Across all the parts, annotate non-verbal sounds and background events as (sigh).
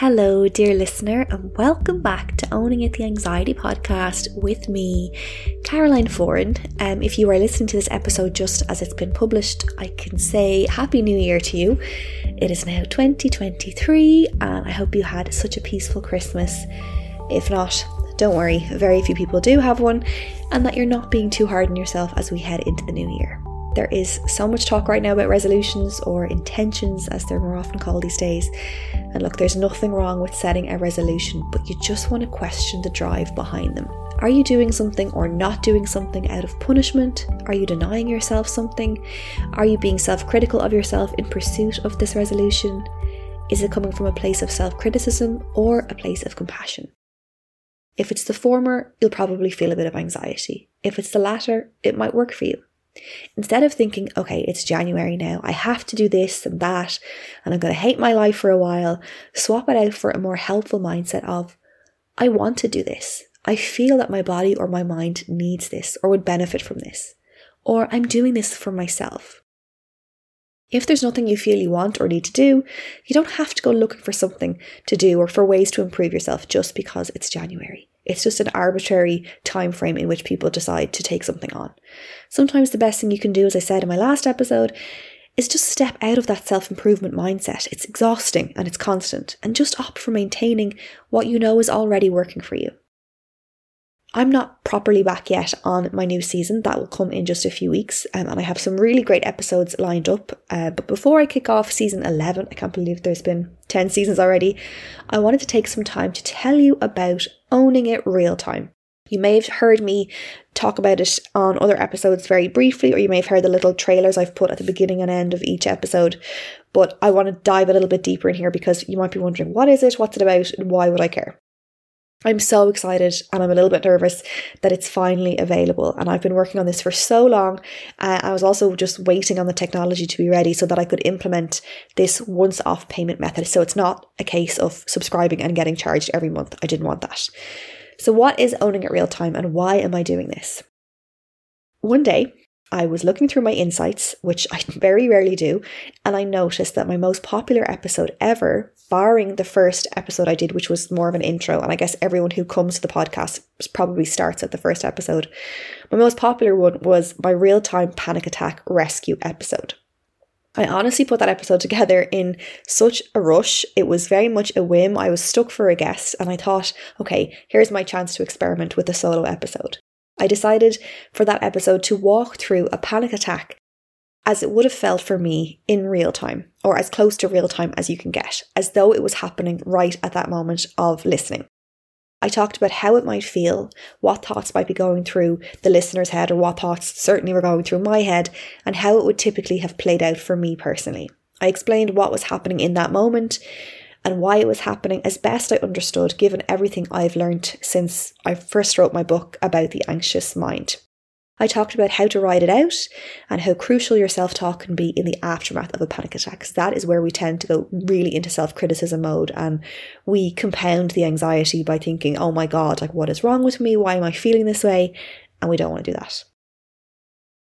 Hello, dear listener, and welcome back to Owning It the Anxiety podcast with me, Caroline Foran. Um, if you are listening to this episode just as it's been published, I can say Happy New Year to you. It is now 2023, and I hope you had such a peaceful Christmas. If not, don't worry, very few people do have one, and that you're not being too hard on yourself as we head into the new year. There is so much talk right now about resolutions or intentions, as they're more often called these days. And look, there's nothing wrong with setting a resolution, but you just want to question the drive behind them. Are you doing something or not doing something out of punishment? Are you denying yourself something? Are you being self critical of yourself in pursuit of this resolution? Is it coming from a place of self criticism or a place of compassion? If it's the former, you'll probably feel a bit of anxiety. If it's the latter, it might work for you. Instead of thinking, okay, it's January now, I have to do this and that, and I'm going to hate my life for a while, swap it out for a more helpful mindset of, I want to do this. I feel that my body or my mind needs this or would benefit from this. Or I'm doing this for myself. If there's nothing you feel you want or need to do, you don't have to go looking for something to do or for ways to improve yourself just because it's January. It's just an arbitrary time frame in which people decide to take something on. Sometimes the best thing you can do, as I said in my last episode, is just step out of that self improvement mindset. It's exhausting and it's constant, and just opt for maintaining what you know is already working for you. I'm not properly back yet on my new season. That will come in just a few weeks, um, and I have some really great episodes lined up. Uh, but before I kick off season 11, I can't believe there's been 10 seasons already, I wanted to take some time to tell you about owning it real time. You may have heard me talk about it on other episodes very briefly, or you may have heard the little trailers I've put at the beginning and end of each episode. But I want to dive a little bit deeper in here because you might be wondering what is it, what's it about, and why would I care? I'm so excited and I'm a little bit nervous that it's finally available. And I've been working on this for so long. Uh, I was also just waiting on the technology to be ready so that I could implement this once off payment method. So it's not a case of subscribing and getting charged every month. I didn't want that. So, what is owning it real time and why am I doing this? One day, I was looking through my insights, which I (laughs) very rarely do, and I noticed that my most popular episode ever, barring the first episode I did, which was more of an intro, and I guess everyone who comes to the podcast probably starts at the first episode, my most popular one was my real time panic attack rescue episode. I honestly put that episode together in such a rush. It was very much a whim. I was stuck for a guest, and I thought, okay, here's my chance to experiment with a solo episode. I decided for that episode to walk through a panic attack as it would have felt for me in real time, or as close to real time as you can get, as though it was happening right at that moment of listening. I talked about how it might feel, what thoughts might be going through the listener's head, or what thoughts certainly were going through my head, and how it would typically have played out for me personally. I explained what was happening in that moment, and why it was happening as best I understood, given everything I've learned since I first wrote my book about the anxious mind. I talked about how to ride it out and how crucial your self talk can be in the aftermath of a panic attack, because that is where we tend to go really into self criticism mode and we compound the anxiety by thinking, oh my God, like what is wrong with me? Why am I feeling this way? And we don't want to do that.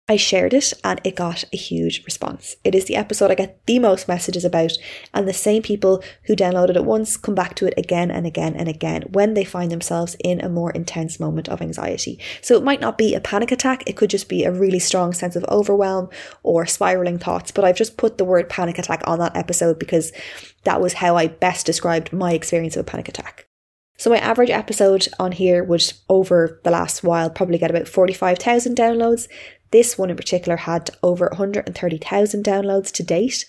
I shared it and it got a huge response. It is the episode I get the most messages about, and the same people who downloaded it once come back to it again and again and again when they find themselves in a more intense moment of anxiety. So it might not be a panic attack, it could just be a really strong sense of overwhelm or spiraling thoughts. But I've just put the word panic attack on that episode because that was how I best described my experience of a panic attack. So my average episode on here would over the last while probably get about 45,000 downloads. This one in particular had over 130,000 downloads to date,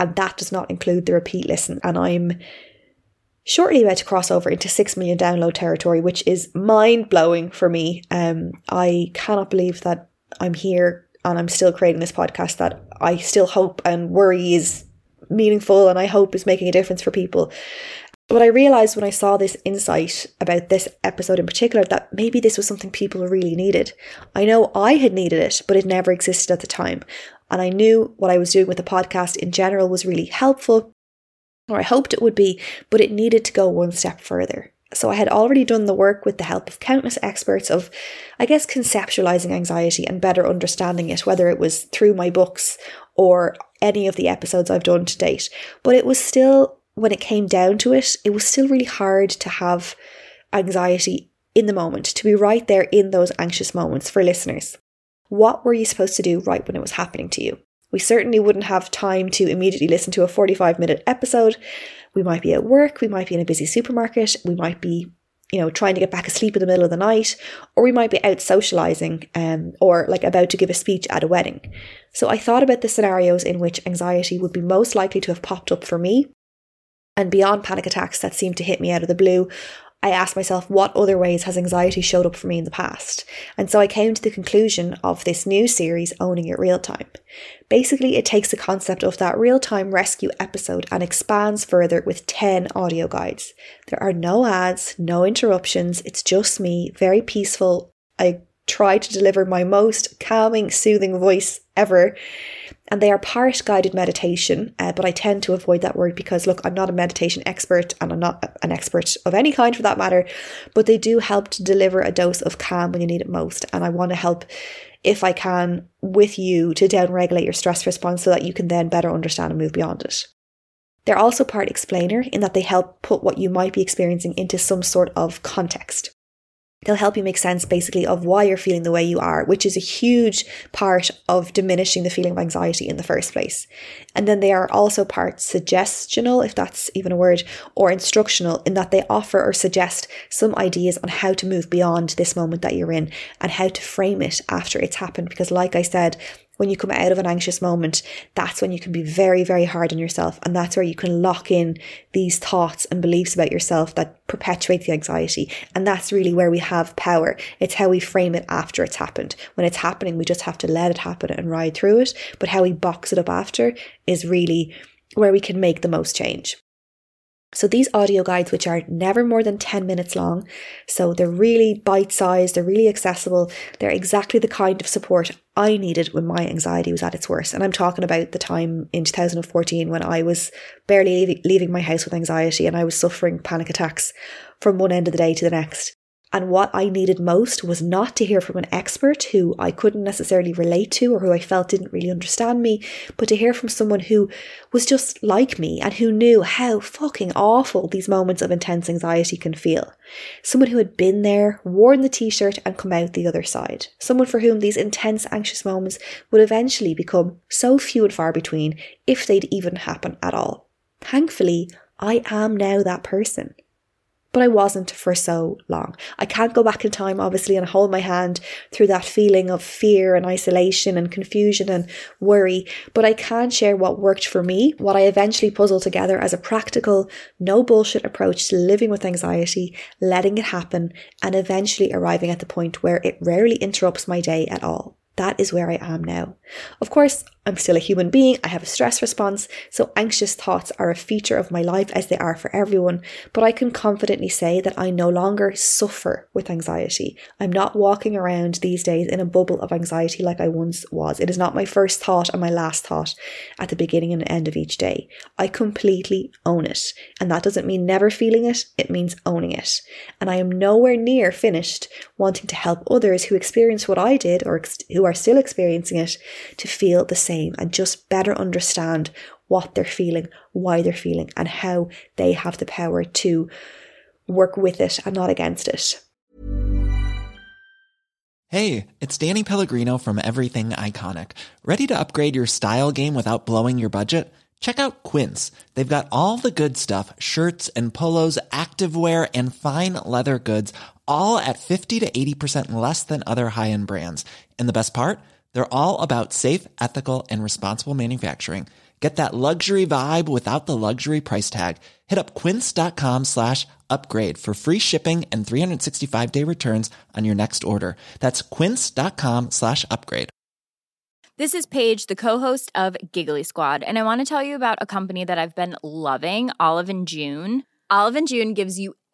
and that does not include the repeat listen. And I'm shortly about to cross over into 6 million download territory, which is mind blowing for me. Um, I cannot believe that I'm here and I'm still creating this podcast that I still hope and worry is meaningful and I hope is making a difference for people. But I realized when I saw this insight about this episode in particular that maybe this was something people really needed. I know I had needed it, but it never existed at the time. And I knew what I was doing with the podcast in general was really helpful, or I hoped it would be, but it needed to go one step further. So I had already done the work with the help of countless experts of, I guess, conceptualizing anxiety and better understanding it, whether it was through my books or any of the episodes I've done to date. But it was still when it came down to it, it was still really hard to have anxiety in the moment, to be right there in those anxious moments for listeners. What were you supposed to do right when it was happening to you? We certainly wouldn't have time to immediately listen to a 45 minute episode. We might be at work, we might be in a busy supermarket, we might be, you know, trying to get back asleep in the middle of the night, or we might be out socializing um, or like about to give a speech at a wedding. So I thought about the scenarios in which anxiety would be most likely to have popped up for me and beyond panic attacks that seemed to hit me out of the blue, I asked myself, what other ways has anxiety showed up for me in the past? And so I came to the conclusion of this new series, Owning It Real Time. Basically, it takes the concept of that real time rescue episode and expands further with 10 audio guides. There are no ads, no interruptions, it's just me, very peaceful. I try to deliver my most calming, soothing voice ever. And they are part guided meditation, uh, but I tend to avoid that word because, look, I'm not a meditation expert and I'm not an expert of any kind for that matter, but they do help to deliver a dose of calm when you need it most. And I want to help, if I can, with you to downregulate your stress response so that you can then better understand and move beyond it. They're also part explainer in that they help put what you might be experiencing into some sort of context. They'll help you make sense basically of why you're feeling the way you are, which is a huge part of diminishing the feeling of anxiety in the first place. And then they are also part suggestional, if that's even a word, or instructional in that they offer or suggest some ideas on how to move beyond this moment that you're in and how to frame it after it's happened. Because, like I said, when you come out of an anxious moment, that's when you can be very, very hard on yourself. And that's where you can lock in these thoughts and beliefs about yourself that perpetuate the anxiety. And that's really where we have power. It's how we frame it after it's happened. When it's happening, we just have to let it happen and ride through it. But how we box it up after is really where we can make the most change. So these audio guides, which are never more than 10 minutes long, so they're really bite sized, they're really accessible, they're exactly the kind of support I needed when my anxiety was at its worst. And I'm talking about the time in 2014 when I was barely leaving my house with anxiety and I was suffering panic attacks from one end of the day to the next. And what I needed most was not to hear from an expert who I couldn't necessarily relate to or who I felt didn't really understand me, but to hear from someone who was just like me and who knew how fucking awful these moments of intense anxiety can feel. Someone who had been there, worn the t shirt, and come out the other side. Someone for whom these intense, anxious moments would eventually become so few and far between if they'd even happen at all. Thankfully, I am now that person but I wasn't for so long. I can't go back in time, obviously, and hold my hand through that feeling of fear and isolation and confusion and worry, but I can share what worked for me, what I eventually puzzled together as a practical, no bullshit approach to living with anxiety, letting it happen, and eventually arriving at the point where it rarely interrupts my day at all. That is where I am now. Of course, I'm still a human being, I have a stress response, so anxious thoughts are a feature of my life as they are for everyone, but I can confidently say that I no longer suffer with anxiety. I'm not walking around these days in a bubble of anxiety like I once was. It is not my first thought and my last thought at the beginning and end of each day. I completely own it, and that doesn't mean never feeling it, it means owning it. And I am nowhere near finished wanting to help others who experience what I did or ex- who are still experiencing it to feel the same and just better understand what they're feeling, why they're feeling, and how they have the power to work with it and not against it. Hey, it's Danny Pellegrino from Everything Iconic. Ready to upgrade your style game without blowing your budget? Check out Quince. They've got all the good stuff shirts and polos, activewear, and fine leather goods, all at 50 to 80% less than other high end brands. And the best part? They're all about safe, ethical, and responsible manufacturing. Get that luxury vibe without the luxury price tag. Hit up quince.com slash upgrade for free shipping and 365 day returns on your next order. That's quince.com slash upgrade. This is Paige, the co-host of Giggly Squad, and I want to tell you about a company that I've been loving, Olive and June. Olive and June gives you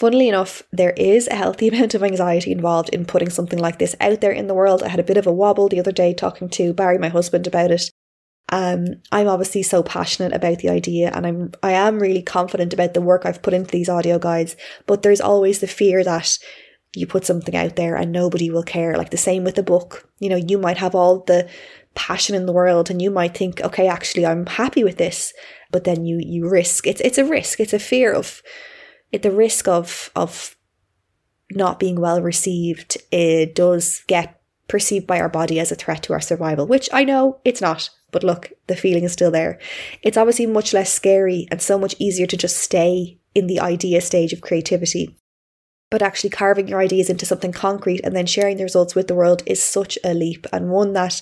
Funnily enough, there is a healthy (laughs) amount of anxiety involved in putting something like this out there in the world. I had a bit of a wobble the other day talking to Barry, my husband, about it. Um, I'm obviously so passionate about the idea and I'm I am really confident about the work I've put into these audio guides, but there's always the fear that you put something out there and nobody will care. Like the same with a book. You know, you might have all the passion in the world and you might think, okay, actually I'm happy with this. But then you you risk it's it's a risk. It's a fear of it the risk of of not being well received. It does get perceived by our body as a threat to our survival, which I know it's not. But look, the feeling is still there. It's obviously much less scary and so much easier to just stay in the idea stage of creativity but actually carving your ideas into something concrete and then sharing the results with the world is such a leap and one that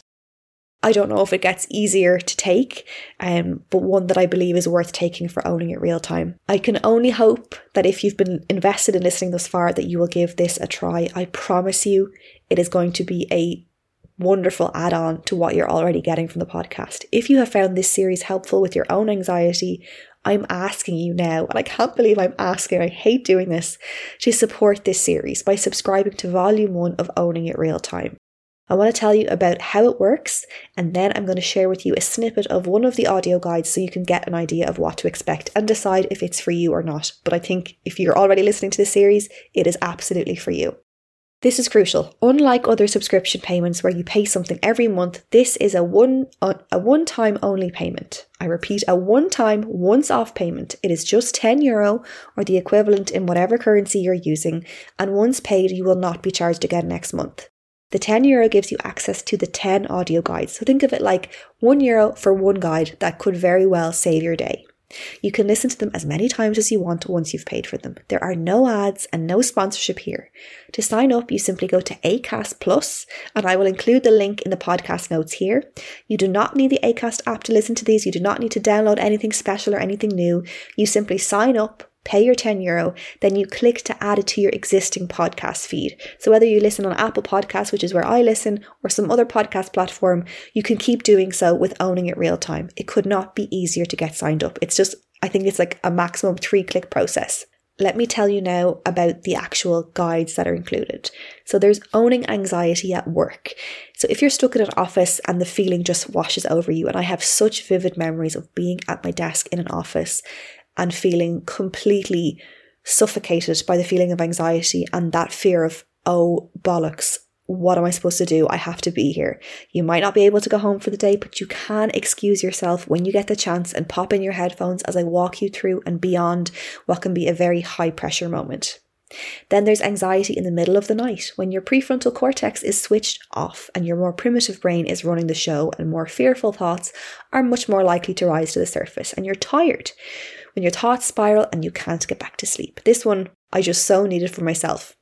I don't know if it gets easier to take, um, but one that I believe is worth taking for owning it real time. I can only hope that if you've been invested in listening thus far, that you will give this a try. I promise you, it is going to be a wonderful add on to what you're already getting from the podcast. If you have found this series helpful with your own anxiety I'm asking you now, and I can't believe I'm asking, I hate doing this, to support this series by subscribing to volume one of Owning It Real Time. I want to tell you about how it works, and then I'm going to share with you a snippet of one of the audio guides so you can get an idea of what to expect and decide if it's for you or not. But I think if you're already listening to this series, it is absolutely for you. This is crucial. Unlike other subscription payments where you pay something every month, this is a one uh, a one-time only payment. I repeat, a one-time once-off payment. It is just 10 euro or the equivalent in whatever currency you're using, and once paid, you will not be charged again next month. The 10 euro gives you access to the 10 audio guides. So think of it like 1 euro for one guide that could very well save your day. You can listen to them as many times as you want once you've paid for them. There are no ads and no sponsorship here. To sign up, you simply go to Acast Plus, and I will include the link in the podcast notes here. You do not need the Acast app to listen to these. You do not need to download anything special or anything new. You simply sign up pay your 10 euro, then you click to add it to your existing podcast feed. So whether you listen on Apple Podcasts, which is where I listen, or some other podcast platform, you can keep doing so with owning it real time. It could not be easier to get signed up. It's just, I think it's like a maximum three click process. Let me tell you now about the actual guides that are included. So there's owning anxiety at work. So if you're stuck in an office and the feeling just washes over you, and I have such vivid memories of being at my desk in an office and feeling completely suffocated by the feeling of anxiety and that fear of, oh, bollocks, what am I supposed to do? I have to be here. You might not be able to go home for the day, but you can excuse yourself when you get the chance and pop in your headphones as I walk you through and beyond what can be a very high pressure moment. Then there's anxiety in the middle of the night when your prefrontal cortex is switched off and your more primitive brain is running the show, and more fearful thoughts are much more likely to rise to the surface, and you're tired when your thoughts spiral and you can't get back to sleep. This one I just so needed for myself.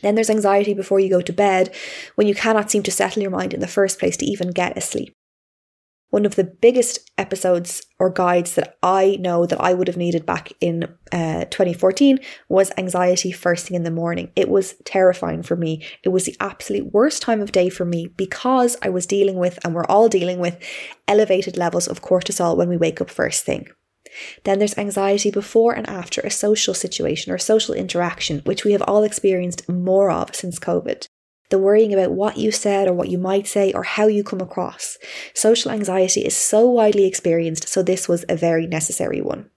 Then there's anxiety before you go to bed when you cannot seem to settle your mind in the first place to even get asleep. One of the biggest episodes or guides that I know that I would have needed back in uh, 2014 was anxiety first thing in the morning. It was terrifying for me. It was the absolute worst time of day for me because I was dealing with, and we're all dealing with, elevated levels of cortisol when we wake up first thing. Then there's anxiety before and after a social situation or social interaction, which we have all experienced more of since COVID. The worrying about what you said or what you might say or how you come across. Social anxiety is so widely experienced, so this was a very necessary one.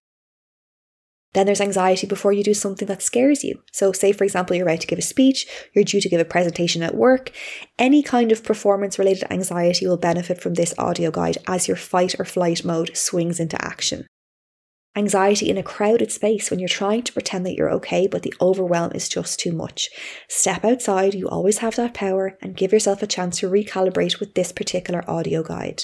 Then there's anxiety before you do something that scares you. So, say for example, you're about to give a speech, you're due to give a presentation at work. Any kind of performance related anxiety will benefit from this audio guide as your fight or flight mode swings into action anxiety in a crowded space when you're trying to pretend that you're okay, but the overwhelm is just too much. Step outside, you always have that power, and give yourself a chance to recalibrate with this particular audio guide.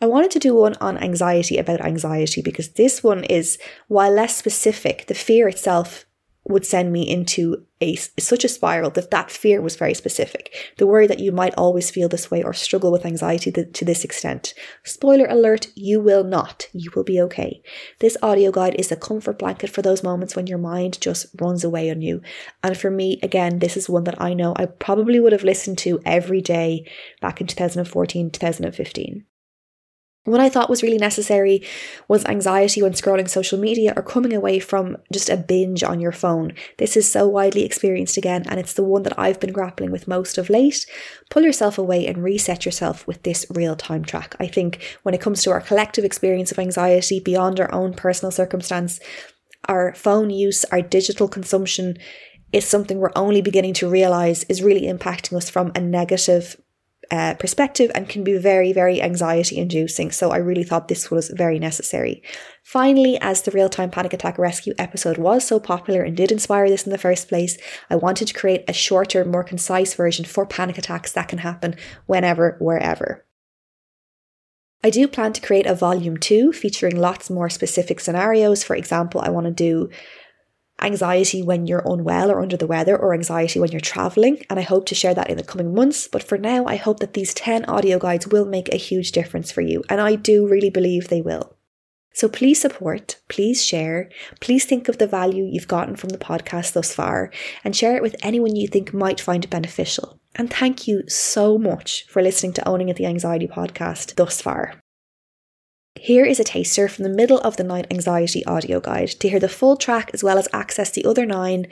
I wanted to do one on anxiety about anxiety because this one is, while less specific, the fear itself would send me into a such a spiral that that fear was very specific. The worry that you might always feel this way or struggle with anxiety to, to this extent. Spoiler alert, you will not. You will be okay. This audio guide is a comfort blanket for those moments when your mind just runs away on you. And for me, again, this is one that I know I probably would have listened to every day back in 2014, 2015. What I thought was really necessary was anxiety when scrolling social media or coming away from just a binge on your phone. This is so widely experienced again, and it's the one that I've been grappling with most of late. Pull yourself away and reset yourself with this real time track. I think when it comes to our collective experience of anxiety beyond our own personal circumstance, our phone use, our digital consumption is something we're only beginning to realize is really impacting us from a negative uh, perspective and can be very, very anxiety inducing. So I really thought this was very necessary. Finally, as the real time panic attack rescue episode was so popular and did inspire this in the first place, I wanted to create a shorter, more concise version for panic attacks that can happen whenever, wherever. I do plan to create a volume two featuring lots more specific scenarios. For example, I want to do anxiety when you're unwell or under the weather, or anxiety when you're traveling. And I hope to share that in the coming months. But for now, I hope that these 10 audio guides will make a huge difference for you. And I do really believe they will. So please support, please share, please think of the value you've gotten from the podcast thus far and share it with anyone you think might find it beneficial. And thank you so much for listening to Owning It the Anxiety podcast thus far. Here is a taster from the middle of the night anxiety audio guide. To hear the full track as well as access the other nine,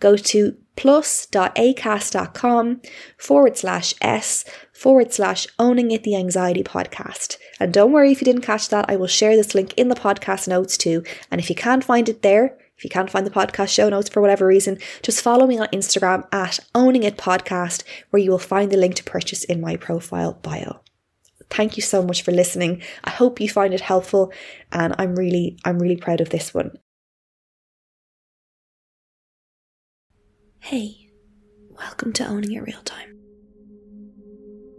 go to plus.acast.com forward slash s forward slash owning it the anxiety podcast. And don't worry if you didn't catch that, I will share this link in the podcast notes too. And if you can't find it there, if you can't find the podcast show notes for whatever reason, just follow me on Instagram at owning it podcast, where you will find the link to purchase in my profile bio. Thank you so much for listening. I hope you find it helpful and I'm really I'm really proud of this one. Hey, welcome to Owning It Real Time.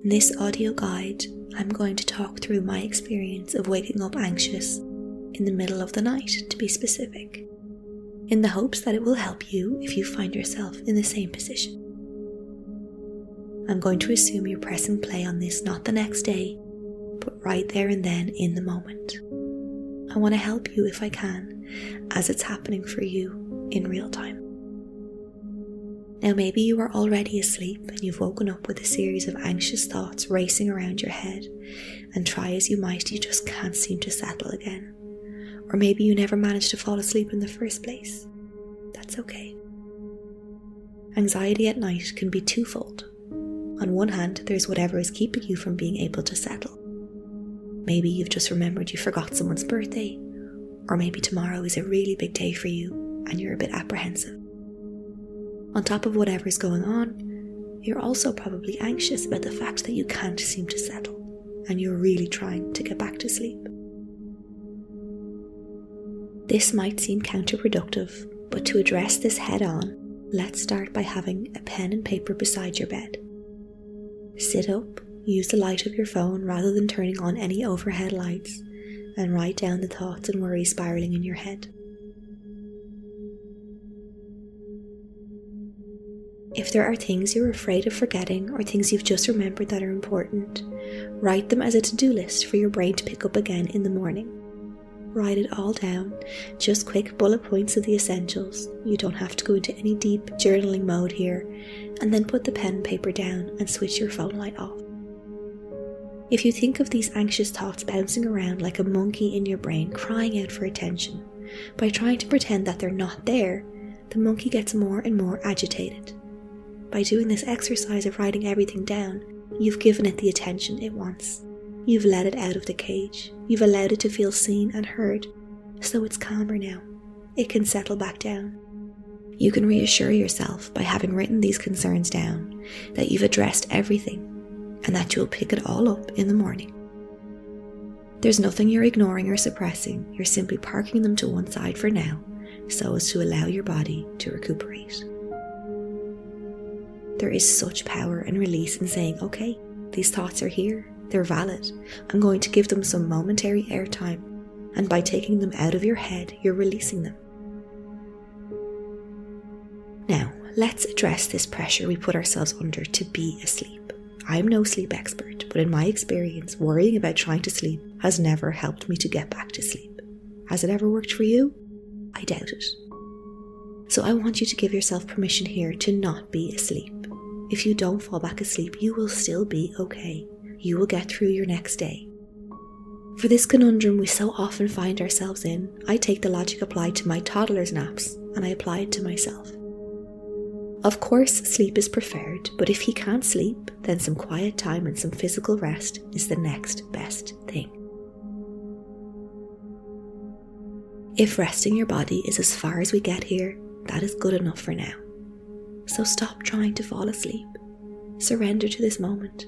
In this audio guide, I'm going to talk through my experience of waking up anxious in the middle of the night, to be specific, in the hopes that it will help you if you find yourself in the same position. I'm going to assume you're pressing play on this not the next day, but right there and then in the moment. I want to help you if I can, as it's happening for you in real time. Now, maybe you are already asleep and you've woken up with a series of anxious thoughts racing around your head, and try as you might, you just can't seem to settle again. Or maybe you never managed to fall asleep in the first place. That's okay. Anxiety at night can be twofold. On one hand, there's whatever is keeping you from being able to settle. Maybe you've just remembered you forgot someone's birthday, or maybe tomorrow is a really big day for you and you're a bit apprehensive. On top of whatever's going on, you're also probably anxious about the fact that you can't seem to settle and you're really trying to get back to sleep. This might seem counterproductive, but to address this head on, let's start by having a pen and paper beside your bed. Sit up, use the light of your phone rather than turning on any overhead lights, and write down the thoughts and worries spiraling in your head. If there are things you're afraid of forgetting or things you've just remembered that are important, write them as a to do list for your brain to pick up again in the morning. Write it all down, just quick bullet points of the essentials. You don't have to go into any deep journaling mode here, and then put the pen and paper down and switch your phone light off. If you think of these anxious thoughts bouncing around like a monkey in your brain crying out for attention, by trying to pretend that they're not there, the monkey gets more and more agitated by doing this exercise of writing everything down, you've given it the attention it wants. You've let it out of the cage. You've allowed it to feel seen and heard, so it's calmer now. It can settle back down. You can reassure yourself by having written these concerns down that you've addressed everything and that you'll pick it all up in the morning. There's nothing you're ignoring or suppressing, you're simply parking them to one side for now so as to allow your body to recuperate. There is such power and release in saying, okay, these thoughts are here, they're valid. I'm going to give them some momentary airtime, and by taking them out of your head, you're releasing them. Now, let's address this pressure we put ourselves under to be asleep. I'm no sleep expert, but in my experience, worrying about trying to sleep has never helped me to get back to sleep. Has it ever worked for you? I doubt it. So I want you to give yourself permission here to not be asleep. If you don't fall back asleep, you will still be okay. You will get through your next day. For this conundrum we so often find ourselves in, I take the logic applied to my toddler's naps and I apply it to myself. Of course, sleep is preferred, but if he can't sleep, then some quiet time and some physical rest is the next best thing. If resting your body is as far as we get here, that is good enough for now. So stop trying to fall asleep. Surrender to this moment